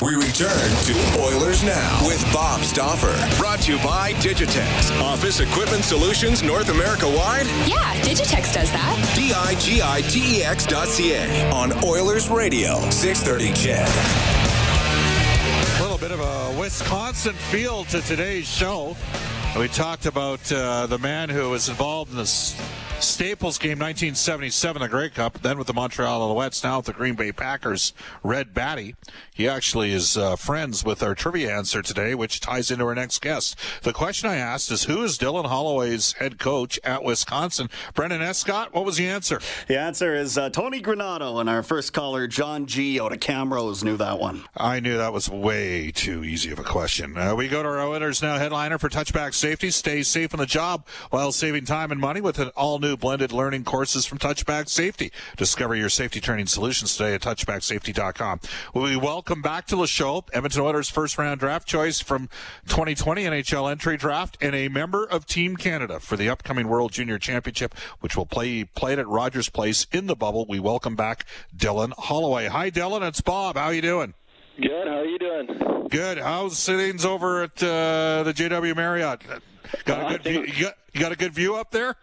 We return to Oilers Now with Bob Stauffer. Brought to you by Digitex. Office Equipment Solutions North America wide? Yeah, Digitex does that. D I G I T E X dot C A on Oilers Radio, 630 CHED. Wisconsin feel to today's show. We talked about uh, the man who was involved in the Staples game 1977, the Grey Cup, then with the Montreal Alouettes, now with the Green Bay Packers, Red Batty. He actually is uh, friends with our trivia answer today, which ties into our next guest. The question I asked is who is Dylan Holloway's head coach at Wisconsin? Brendan Escott, what was the answer? The answer is uh, Tony Granato, and our first caller, John G. out of Camrose, knew that one. I knew that was way too easy of a question. Uh, we go to our Oilers Now headliner for touchback safety. Stay safe on the job while saving time and money with an all new blended learning courses from Touchback Safety. Discover your safety training solutions today at touchbacksafety.com. We welcome back to the show Edmonton Oilers first round draft choice from 2020 NHL entry draft and a member of Team Canada for the upcoming World Junior Championship, which will play played at Rogers Place in the bubble. We welcome back Dylan Holloway. Hi, Dylan. It's Bob. How you doing? Good. How are you doing? Good. How's things over at uh, the JW Marriott? Got a good view? You got, you got a good view up there?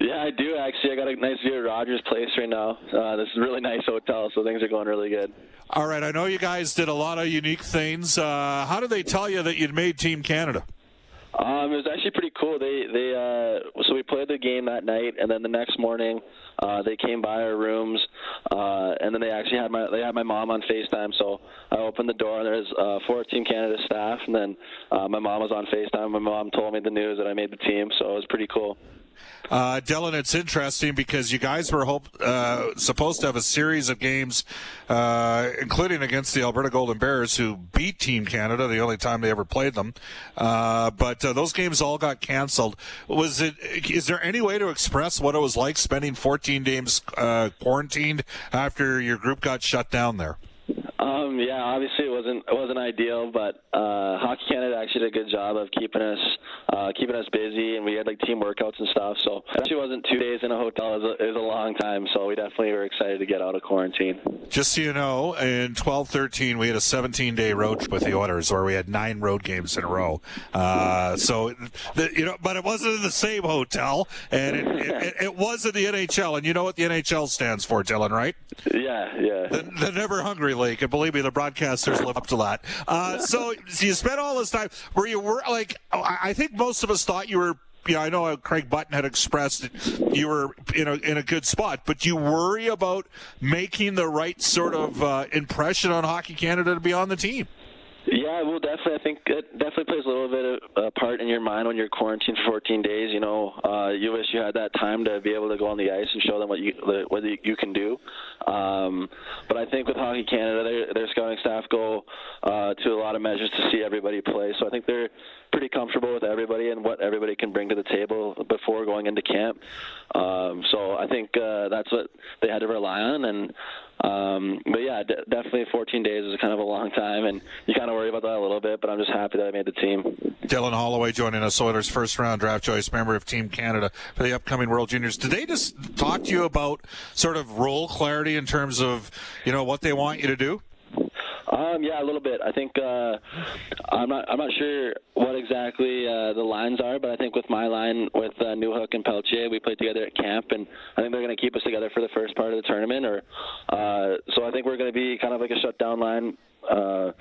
Yeah, I do actually. I got a nice view of Rogers Place right now. Uh, this is a really nice hotel, so things are going really good. All right. I know you guys did a lot of unique things. Uh, how did they tell you that you'd made Team Canada? Um, it was actually pretty cool. They they uh, so we played the game that night, and then the next morning uh, they came by our rooms, uh, and then they actually had my they had my mom on Facetime. So I opened the door, and there's uh, four Team Canada staff, and then uh, my mom was on Facetime. My mom told me the news that I made the team, so it was pretty cool. Uh, Dylan, it's interesting because you guys were hope, uh, supposed to have a series of games, uh, including against the Alberta Golden Bears, who beat Team Canada the only time they ever played them. Uh, but uh, those games all got canceled. Was it? Is there any way to express what it was like spending 14 days uh, quarantined after your group got shut down there? Um, yeah, obviously it wasn't it wasn't ideal, but uh, Hockey Canada actually did a good job of keeping us uh, keeping us busy, and we had like team workouts and stuff. So it actually wasn't two days in a hotel; it was a, it was a long time. So we definitely were excited to get out of quarantine. Just so you know, in 12-13, we had a 17-day road trip with the Oilers, where we had nine road games in a row. Uh, so, the, you know, but it wasn't in the same hotel, and it, it, it was in the NHL. And you know what the NHL stands for, Dylan, right? Yeah, yeah. The, the Never Hungry League, and believe me, the broadcasters live up to that. Uh, so, so you spent all this time. Were you were like? I I think most of us thought you were. You know, I know Craig Button had expressed that you were in a in a good spot, but do you worry about making the right sort of uh, impression on Hockey Canada to be on the team? Yeah, well, definitely. I think it definitely plays a little bit of a part in your mind when you're quarantined for 14 days. You know, uh, you wish you had that time to be able to go on the ice and show them what you what you can do. Um, but I think with Hockey Canada, their, their scouting staff go uh, to a lot of measures to see everybody play. So I think they're pretty comfortable with everybody and what everybody can bring to the table before going into camp. Um, so I think uh, that's what they had to rely on. And um, but yeah, d- definitely 14 days is kind of a long time, and you kind of worry about that a little bit. But I'm just happy that I made the team. Dylan Holloway joining us, Oilers' first round draft choice member of Team Canada for the upcoming World Juniors. Did they just talk to you about sort of role clarity in terms of you know what they want you to do? Um, yeah, a little bit. I think uh, I'm not. I'm not sure what exactly uh, the lines are, but I think with my line with uh, Newhook and Pelletier, we played together at camp, and I think they're going to keep us together for the first part of the tournament. Or uh, so I think we're going to be kind of like a shutdown line uh,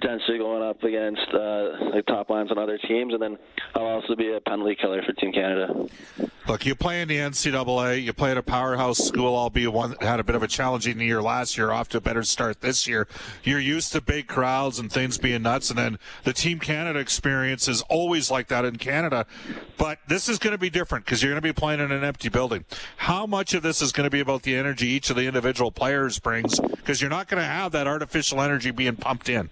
potentially going up against uh, top lines on other teams, and then I'll also be a penalty killer for Team Canada. Look, you play in the NCAA. You play at a powerhouse school, albeit one that had a bit of a challenging year last year, off to a better start this year. You're used to big crowds and things being nuts, and then the Team Canada experience is always like that in Canada. But this is going to be different because you're going to be playing in an empty building. How much of this is going to be about the energy each of the individual players brings? Because you're not going to have that artificial energy being pumped in.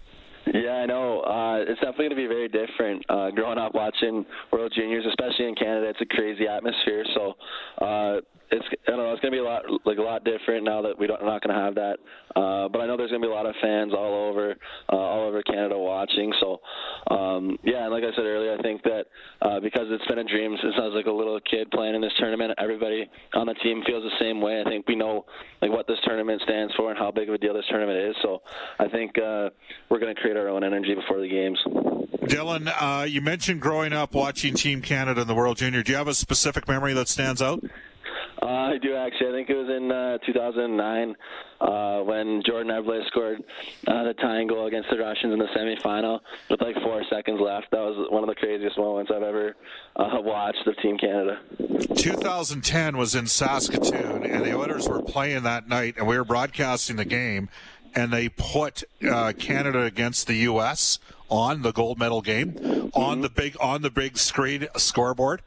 Yeah, I know. Uh, it's definitely going to be very different. Uh, growing up watching World Juniors, especially in Canada, it's a crazy atmosphere. So uh, it's I don't know it's gonna be a lot like a lot different now that we don't we're not gonna have that. Uh, but I know there's gonna be a lot of fans all over uh, all over Canada watching. So um, yeah, and like I said earlier, I think that uh, because it's been a dream since I was like a little kid playing in this tournament, everybody on the team feels the same way. I think we know like what this tournament stands for and how big of a deal this tournament is. So I think uh, we're gonna create our own energy before the games. Dylan, uh, you mentioned growing up watching Team Canada in the World Junior. Do you have a specific memory that stands out? Uh, I do actually. I think it was in uh, 2009 uh, when Jordan Eberle scored uh, the tying goal against the Russians in the semifinal with like four seconds left. That was one of the craziest moments I've ever uh, watched of Team Canada. 2010 was in Saskatoon, and the Oilers were playing that night, and we were broadcasting the game, and they put uh, Canada against the U.S on the gold medal game mm-hmm. on the big on the big screen scoreboard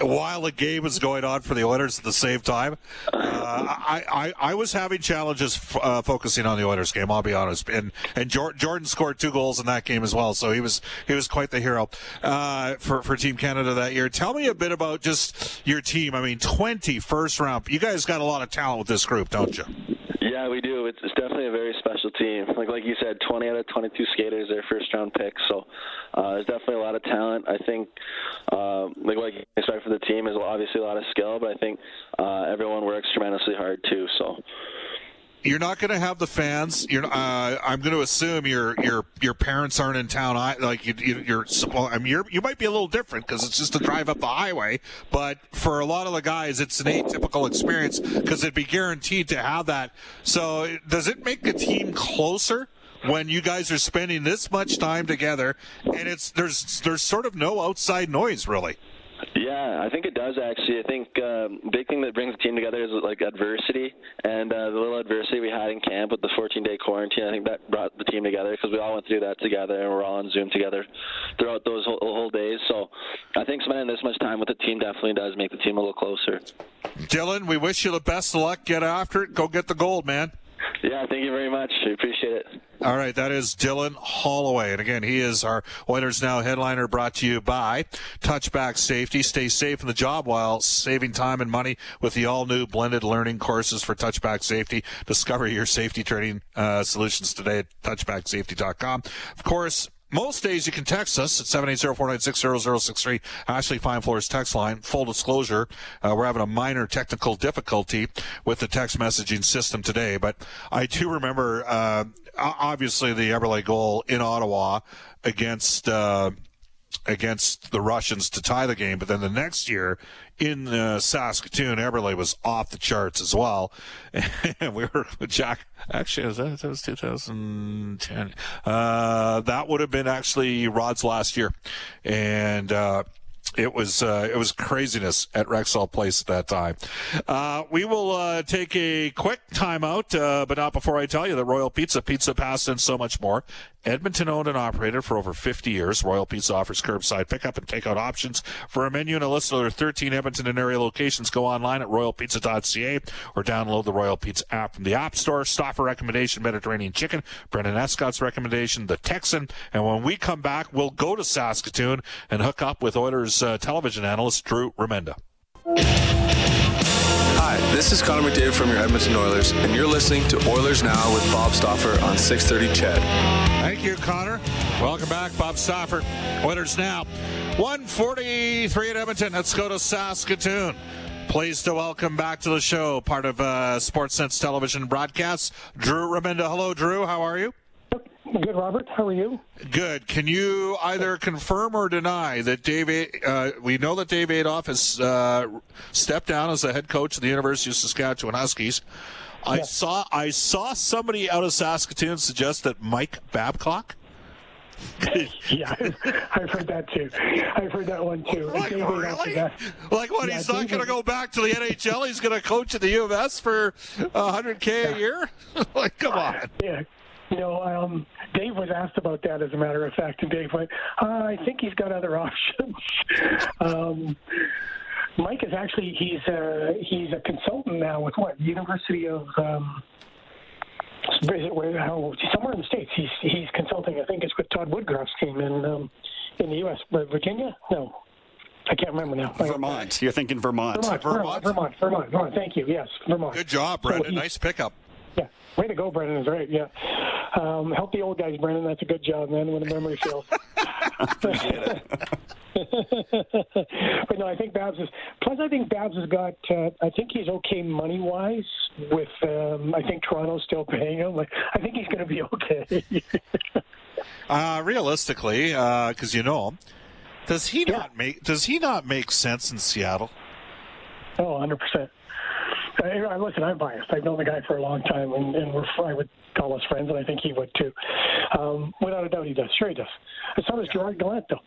while the game was going on for the Oilers at the same time. Uh, I, I, I was having challenges f- uh, focusing on the Oilers game. I'll be honest, and and Jordan scored two goals in that game as well, so he was he was quite the hero uh, for for Team Canada that year. Tell me a bit about just your team. I mean, 20 first round. You guys got a lot of talent with this group, don't you? Yeah, we do. It's, it's definitely a very special team. Like like you said, 20 out of 22 skaters are first round picks. So uh, there's definitely a lot of talent. I think uh, like what you expect for the team is obviously a lot of skill, but I think uh, everyone works tremendously hard too. So you're not going to have the fans. You're. Uh, I'm going to assume your your your parents aren't in town. I, like you, you, are Well, I mean, you're, you might be a little different because it's just a drive up the highway. But for a lot of the guys, it's an atypical experience because it'd be guaranteed to have that. So, does it make the team closer? when you guys are spending this much time together and it's there's there's sort of no outside noise really yeah, I think it does actually. I think um, big thing that brings the team together is like adversity, and uh, the little adversity we had in camp with the 14-day quarantine. I think that brought the team together because we all went through that together, and we're all on Zoom together throughout those whole, whole days. So I think spending this much time with the team definitely does make the team a little closer. Dylan, we wish you the best of luck. Get after it. Go get the gold, man. Yeah, thank you very much. I appreciate it. All right, that is Dylan Holloway. And again, he is our Oilers Now headliner brought to you by Touchback Safety. Stay safe in the job while saving time and money with the all new blended learning courses for Touchback Safety. Discover your safety training uh, solutions today at touchbacksafety.com. Of course, most days you can text us at 780-496-0063. Ashley Fine Floors text line. Full disclosure, uh, we're having a minor technical difficulty with the text messaging system today, but I do remember, uh, obviously the Eberle goal in Ottawa against, uh, against the Russians to tie the game. But then the next year in uh, Saskatoon, Eberle was off the charts as well. And we were with Jack. Actually, was that, that was 2010. Uh, that would have been actually Rod's last year. And, uh, it was uh, it was craziness at Rexall Place at that time. Uh, we will uh, take a quick timeout, uh, but not before I tell you that Royal Pizza, Pizza Pasta, and so much more. Edmonton owned and operated for over 50 years. Royal Pizza offers curbside pickup and takeout options. For a menu and a list of their 13 Edmonton and area locations, go online at royalpizza.ca or download the Royal Pizza app from the App Store. Stauffer recommendation, Mediterranean chicken. Brendan Escott's recommendation, the Texan. And when we come back, we'll go to Saskatoon and hook up with Oilers uh, television analyst Drew Remenda. Hi, this is Connor McDavid from your Edmonton Oilers, and you're listening to Oilers Now with Bob Stauffer on 630 CHED. Thank you, Connor. Welcome back, Bob Stauffer. Oilers Now. 143 at Edmonton. Let's go to Saskatoon. Pleased to welcome back to the show, part of uh, Sportsnet's television broadcast, Drew Remenda. Hello, Drew. How are you? Good, Robert. How are you? Good. Can you either confirm or deny that Dave? Uh, we know that Dave Adolph has uh, stepped down as the head coach of the University of Saskatchewan Huskies. I yes. saw I saw somebody out of Saskatoon suggest that Mike Babcock. yeah, I've heard that too. I've heard that one too. Like, really? like what? Yeah, he's not going to go back to the NHL. He's going to coach at the U of S for 100k yeah. a year. like, come on. Yeah, you know, um, Dave was asked about that, as a matter of fact, and Dave went, uh, "I think he's got other options." um, Mike is actually he's a, he's a consultant now with what University of um, somewhere in the states. He's he's consulting. I think it's with Todd Woodcroft's team in um, in the U.S. Virginia, no. I can't remember now. Vermont. You're thinking Vermont. Vermont, Vermont, Vermont, Vermont, Vermont. Thank you. Yes, Vermont. Good job, Brendan. he- nice pickup. Yeah, way to go, Brendan. Is right. Yeah, um, help the old guys, Brendan. That's a good job, man. When the memory fails. but no, I think Babs is. Plus, I think Babs has got. Uh, I think he's okay money wise. With um, I think Toronto's still paying him. Like, I think he's going to be okay. Uh, realistically, because you know him, does he not make does he not make sense in Seattle? Oh, 100 percent. I, listen, I'm biased. I've known the guy for a long time, and, and we're I would call us friends, and I think he would too. Um, without a doubt, he does. Sure, he does. And so does Gerard Gallant, though.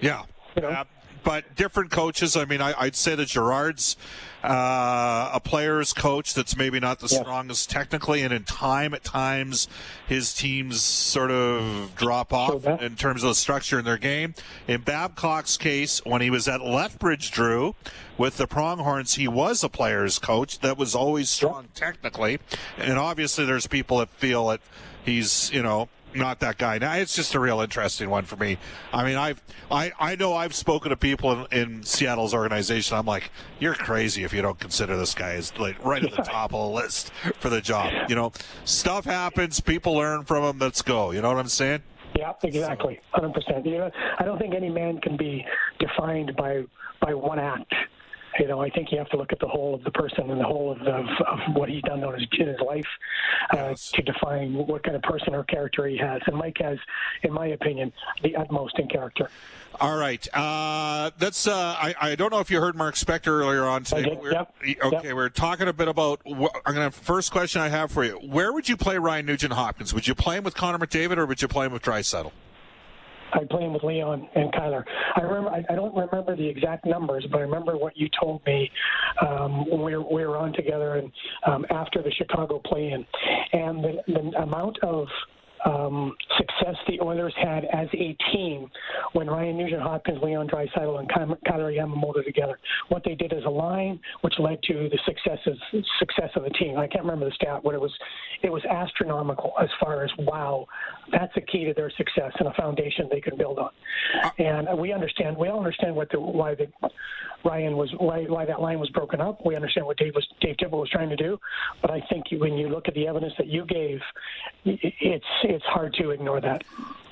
Yeah. You know? But different coaches. I mean, I, I'd say that Gerard's uh, a player's coach that's maybe not the Yeah. strongest technically, and in time, at times, his teams sort of drop off in terms of the structure in their game. In Babcock's case, when he was at Lethbridge, Drew, with the Pronghorns, he was a player's coach that was always strong technically, and obviously, there's people that feel that he's, you know, not that guy. Now it's just a real interesting one for me. I mean, I've I, I know I've spoken to people in, in Seattle's organization. I'm like, you're crazy if you don't consider this guy as like right at the top of the list for the job. You know, stuff happens, people learn from him. Let's go. You know what I'm saying? Yeah, exactly, hundred percent. You know, I don't think any man can be defined by by one act. You know, I think you have to look at the whole of the person and the whole of, of, of what he's done in his, in his life uh, to define what kind of person or character he has. And Mike has, in my opinion, the utmost in character. All right. Uh, that's. Uh, I, I don't know if you heard Mark Spector earlier on today. We're- yep, Okay, yep. we're talking a bit about. I'm gonna. First question I have for you: Where would you play Ryan Nugent Hopkins? Would you play him with Connor McDavid or would you play him with Draisaitl? I play him with Leon and Kailer. I remember. I, I don't remember the exact numbers, but I remember what you told me um, when we were, we were on together and um, after the Chicago play-in, and the, the amount of um, success the Oilers had as a team when Ryan Nugent Hopkins, Leon Draisaitl, and Ky- Kailer Yamamoto together. What they did as a line, which led to the successes success of the team. I can't remember the stat, but it was it was astronomical as far as wow, that's a key to their success and a foundation they can build on. And we understand, we all understand what the why the Ryan was why why that line was broken up. We understand what Dave was Dave Tippett was trying to do, but I think when you look at the evidence that you gave, it's it's hard to ignore that.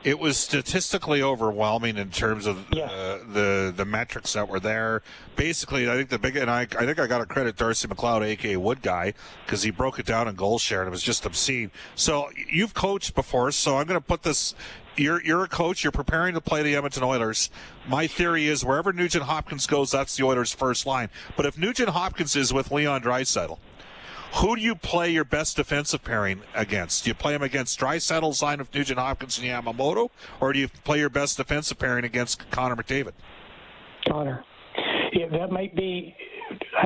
It was statistically overwhelming in terms of Yes. uh, the the metrics that were there. Basically, I think the big and I I think I got to credit Darcy McLeod, aka Wood guy, because he broke it down in goal share and it was just obscene. So you've coached before, so I'm going to put this. You're you're a coach. You're preparing to play the Edmonton Oilers. My theory is wherever Nugent Hopkins goes, that's the Oilers' first line. But if Nugent Hopkins is with Leon Draisaitl, who do you play your best defensive pairing against? Do you play them against Draisaitl's line of Nugent Hopkins and Yamamoto, or do you play your best defensive pairing against Connor McDavid? Connor. Yeah, that might be.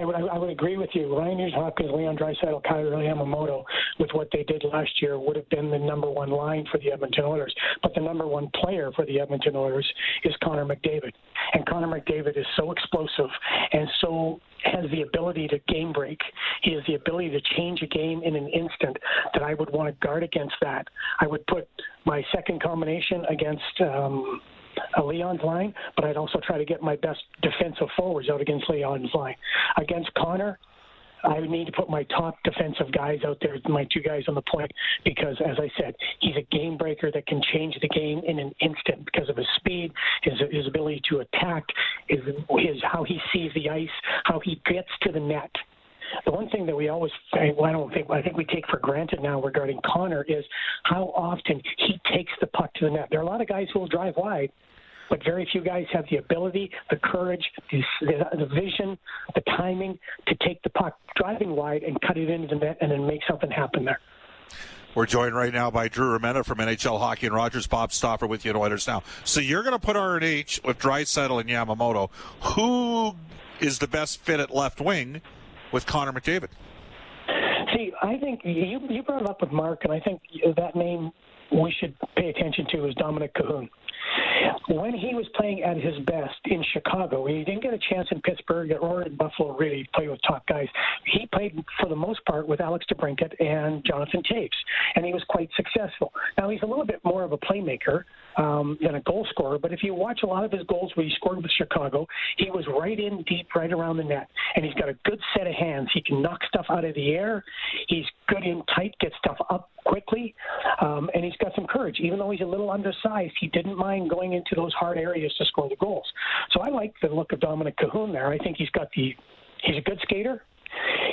I would, I would agree with you. Ryan Nugent Hopkins, Leon Draisaitl, Kailer Yamamoto, with what they did last year, would have been the number one line for the Edmonton Oilers. But the number one player for the Edmonton Oilers is Connor McDavid, and Connor McDavid is so explosive and so has the ability to game break. He has the ability to change a game in an instant. That I would want to guard against that. I would put my second combination against. Um, Uh, Leon's line, but I'd also try to get my best defensive forwards out against Leon's line. Against Connor, I would need to put my top defensive guys out there, my two guys on the point, because as I said, he's a game breaker that can change the game in an instant because of his speed, his his ability to attack, his his how he sees the ice, how he gets to the net. The one thing that we always, well, I don't think, I think we take for granted now regarding Connor is how often he takes the puck to the net. There are a lot of guys who will drive wide, but very few guys have the ability, the courage, the, the, the vision, the timing to take the puck driving wide and cut it into the net and then make something happen there. We're joined right now by Drew Remenda from NHL Hockey and Rogers. Bob Stauffer with you at Oilers now. So you're going to put RNH with Draisaitl and Yamamoto. Who is the best fit at left wing with Connor McDavid? See, I think you you brought it up with Mark, and I think that name we should pay attention to is Dominik Kahun. When he was playing at his best in Chicago, he didn't get a chance in Pittsburgh or in Buffalo really to play with top guys. He played for the most part with Alex DeBrincat and Jonathan Toews, and he was quite successful. Now he's a little bit more of a playmaker um, than a goal scorer. But if you watch a lot of his goals where he scored with Chicago, he was right in deep, right around the net, and he's got a good set of hands. He can knock stuff out of the air. He's good in tight, get stuff up quickly, um, and he's got some courage. Even though he's a little undersized, he didn't mind going into those hard areas to score the goals. So I like the look of Dominik Kahun there. I think he's got the he's a good skater.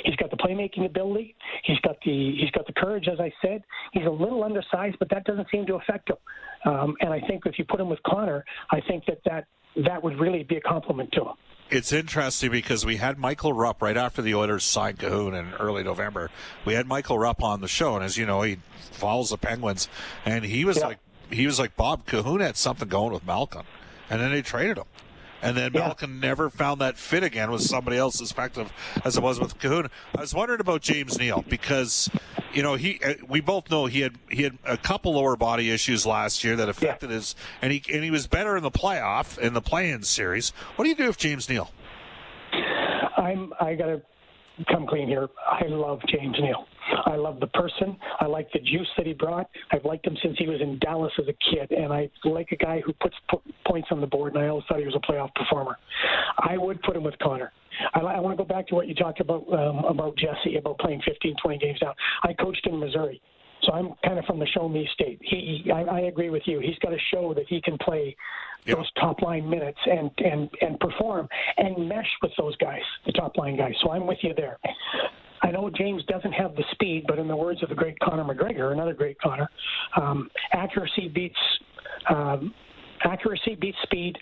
He's got the playmaking ability. He's got the he's got the courage, as I said. He's a little undersized, but that doesn't seem to affect him. Um, and I think if you put him with Connor, I think that that that would really be a compliment to him. It's interesting because we had Michael Rupp right after the Oilers signed Kahun in early November. We had Michael Rupp on the show, and as you know, he follows the Penguins, and he was Yeah. like he was like Bob Kahun had something going with Malkin, and then they traded him. And then Yeah. Never found that fit again with somebody else as effective as it was with Kahun. I was wondering about James Neal because, you know, he uh, we both know he had he had a couple lower body issues last year that affected his and he and he was better in the playoff in the play-in series. What do you do with James Neal? I'm I gotta come clean here. I love James Neal. I love the person. I like the juice that he brought. I've liked him since he was in Dallas as a kid, and I like a guy who puts po- points on the board. And I always thought he was a playoff performer. I would put him with Connor. I, I want to go back to what you talked about um, about Jesse about playing 15, 20 games down. I coached in Missouri. So I'm kind of from the show me state. He, he I, I agree with you. He's got to show that he can play Yep. those top line minutes and and and perform and mesh with those guys, the top line guys. So I'm with you there. I know James doesn't have the speed, but in the words of the great Conor McGregor, another great Conor, um, accuracy beats um, accuracy beats speed.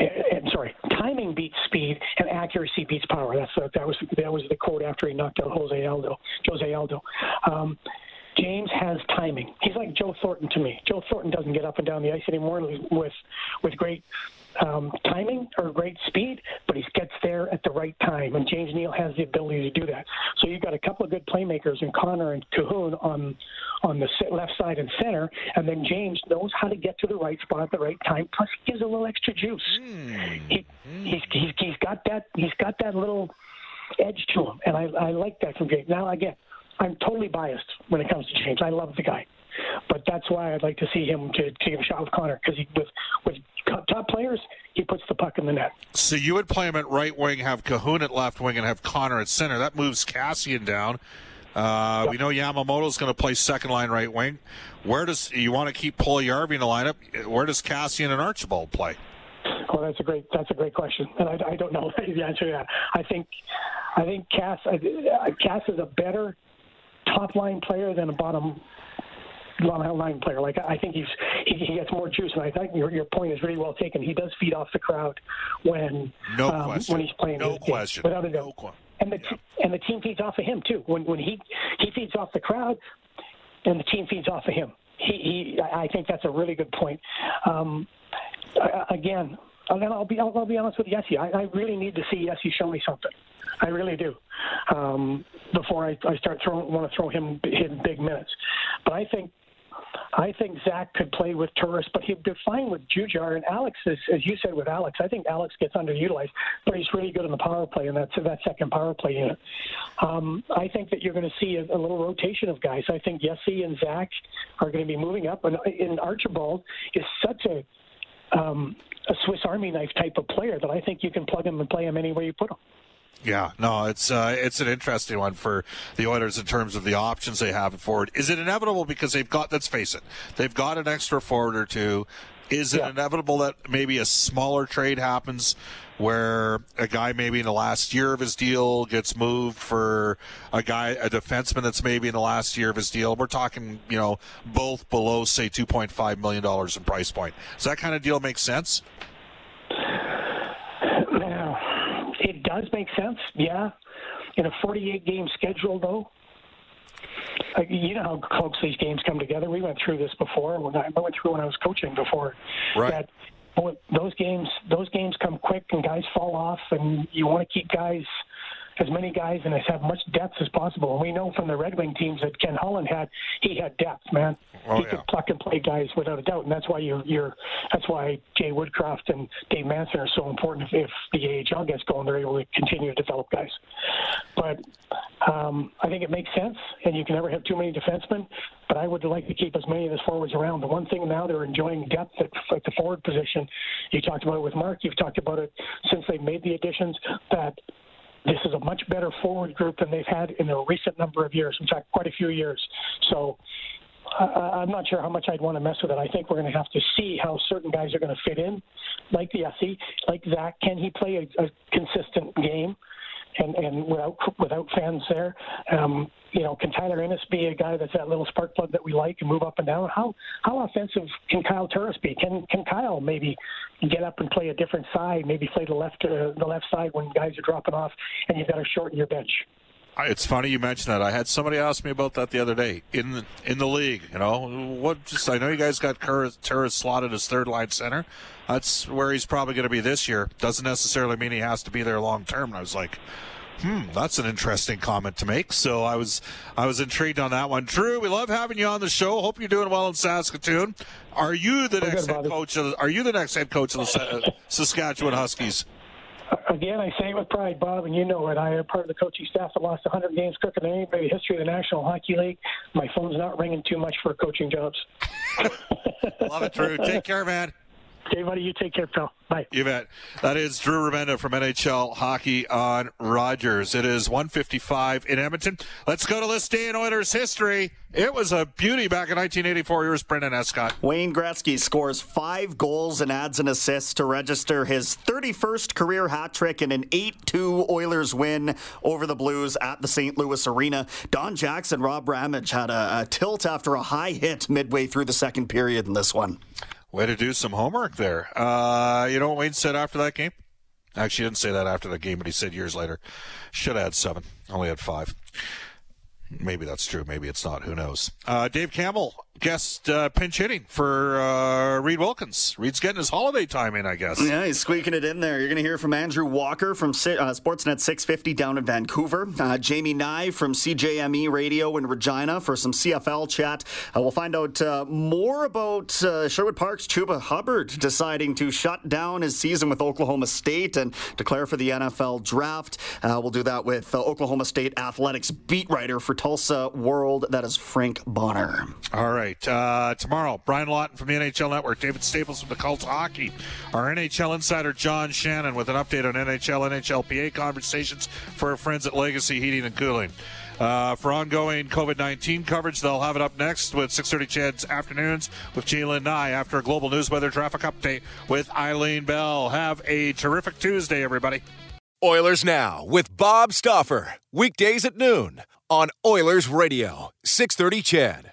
uh, And sorry, timing beats speed, and accuracy beats power. That's that was that was the quote after he knocked out Jose Aldo. Jose Aldo. Um, James has timing. He's like Joe Thornton to me. Joe Thornton doesn't get up and down the ice anymore with with great um, timing or great speed, but he gets there at the right time. And James Neal has the ability to do that. So you've got a couple of good playmakers in Connor and Kahun on on the left side and center, and then James knows how to get to the right spot at the right time. Plus, he gives a little extra juice. He, he's, he's he's got that he's got that little edge to him, and I I like that from James. Now again, I'm totally biased when it comes to James. I love the guy, but that's why I'd like to see him to take a shot with Connor because he with with top players he puts the puck in the net. So you would play him at right wing, have Kahun at left wing, and have Connor at center. That moves Kassian down. Uh, We know Yamamoto's going to play second line right wing. Where does you want to keep Puljujärvi in the lineup? Where does Kassian and Archibald play? Well, that's a great that's a great question, and I, I don't know the answer to that. I think I think Cass I, Cass is a better top line player than a bottom line player. Like I think he's he, he gets more juice, and I think your your point is really well taken. He does feed off the crowd when No um, question. when he's playing. No his question. without a doubt. No que- and the and the team feeds off of him too. When when he he feeds off the crowd, and the team feeds off of him. He, he I think that's a really good point. Um, again, and I'll be I'll, I'll be honest with Yessie. I, I really need to see Yessie show me something. I really do. Um, before I, I start throwing want to throw him him big minutes, but I think. I think Zach could play with Turris, but he'd be fine with Jujar and Alex, as, as you said with Alex. I think Alex gets underutilized, but he's really good in the power play in that that second power play unit. Um, I think that you're going to see a, a little rotation of guys. I think Yessi and Zach are going to be moving up, and, and Archibald is such a um, a Swiss Army knife type of player that I think you can plug him and play him anywhere you put him. Yeah, no, it's uh, it's an interesting one for the Oilers in terms of the options they have forward. Is it inevitable because they've got? Let's face it, they've got an extra forward or two. Is it Yeah. inevitable that maybe a smaller trade happens where a guy maybe in the last year of his deal gets moved for a guy, a defenseman that's maybe in the last year of his deal? We're talking, you know, both below say two point five million dollars in price point. Does that kind of deal make sense? Now, it does make sense, yeah. In a 48 game schedule, though, uh, you know how close these games come together. We went through this before. When I I went through when I was coaching before. Right. That boy, those games, those games come quick, and guys fall off, and you want to keep guys, as many guys, and as have much depth as possible. And we know from the Red Wing teams that Ken Holland had, he had depth, man. Oh, he yeah. can pluck and play guys without a doubt, and that's why you're, you're that's why Jay Woodcroft and Dave Manson are so important. If, if the AHL gets going, they're able to continue to develop guys. But um, I think it makes sense, and you can never have too many defensemen. But I would like to keep as many of the forwards around. The one thing now they're enjoying depth at, at the forward position. You talked about it with Mark. You've talked about it since they made the additions. That this is a much better forward group than they've had in a recent number of years. In fact, quite a few years. So I, I'm not sure how much I'd want to mess with it. I think we're going to have to see how certain guys are going to fit in, like the SC, like Zach. Can he play a, a consistent game? And, and without without fans there, um, you know, can Tyler Ennis be a guy that's that little spark plug that we like and move up and down? How how offensive can Kyle Turris be? Can can Kyle maybe get up and play a different side? Maybe play the left uh, the left side when guys are dropping off, and you've got to shorten your bench. It's funny you mentioned that. I had somebody ask me about that the other day in the, in the league. You know, what? Just I know you guys got Turris slotted as third line center. That's where he's probably going to be this year. Doesn't necessarily mean he has to be there long term. And I was like, hmm, that's an interesting comment to make. So I was I was intrigued on that one. Drew, we love having you on the show. Hope you're doing well in Saskatoon. Are you the next head coach? Of are you the next head coach of the Saskatchewan Huskies? Again, I say it with pride, Bob, and you know it. I am part of the coaching staff that lost 100 games quicker than anybody in the history of the National Hockey League. My phone's not ringing too much for coaching jobs. Love it, Drew. Take care, man. Okay, buddy, you take care, pal. Bye. You bet. That is Drew Remenda from NHL Hockey on Rogers. It is 155 in Edmonton. Let's go to this day in Oilers history. It was a beauty back in 1984. Here's Brendan Escott. Wayne Gretzky scores five goals and adds an assist to register his 31st career hat trick in an 8 2 Oilers win over the Blues at the St. Louis Arena. Don Jackson, Rob Ramage had a, a tilt after a high hit midway through the second period in this one. Way to do some homework there. Uh, you know what Wayne said after that game? Actually, he didn't say that after the game, but he said years later, should have had seven. Only had five. Maybe that's true. Maybe it's not. Who knows? Uh, Dave Campbell, guest uh, pinch hitting for uh, Reid Wilkins. Reid's getting his holiday time in, I guess. Yeah, he's squeaking it in there. You're going to hear from Andrew Walker from uh, Sportsnet 650 down in Vancouver. Uh, Jamie Nye from CJME Radio in Regina for some CFL chat. Uh, we'll find out uh, more about uh, Sherwood Park's Chuba Hubbard deciding to shut down his season with Oklahoma State and declare for the NFL draft. Uh, we'll do that with uh, Oklahoma State athletics beat writer for Tulsa World. That is Frank Bonner. All right. Uh, tomorrow, Brian Lawton from the NHL Network, David Staples from the Cult Hockey, our NHL insider John Shannon with an update on NHL, NHLPA conversations for our friends at Legacy Heating and Cooling. Uh, for ongoing COVID-19 coverage, they'll have it up next with 6:30 CHED's afternoons with Jalen Nye after a global news weather traffic update with Eileen Bell. Have a terrific Tuesday, everybody. Oilers Now with Bob Stauffer Weekdays at noon on Oilers Radio, 630 CHED.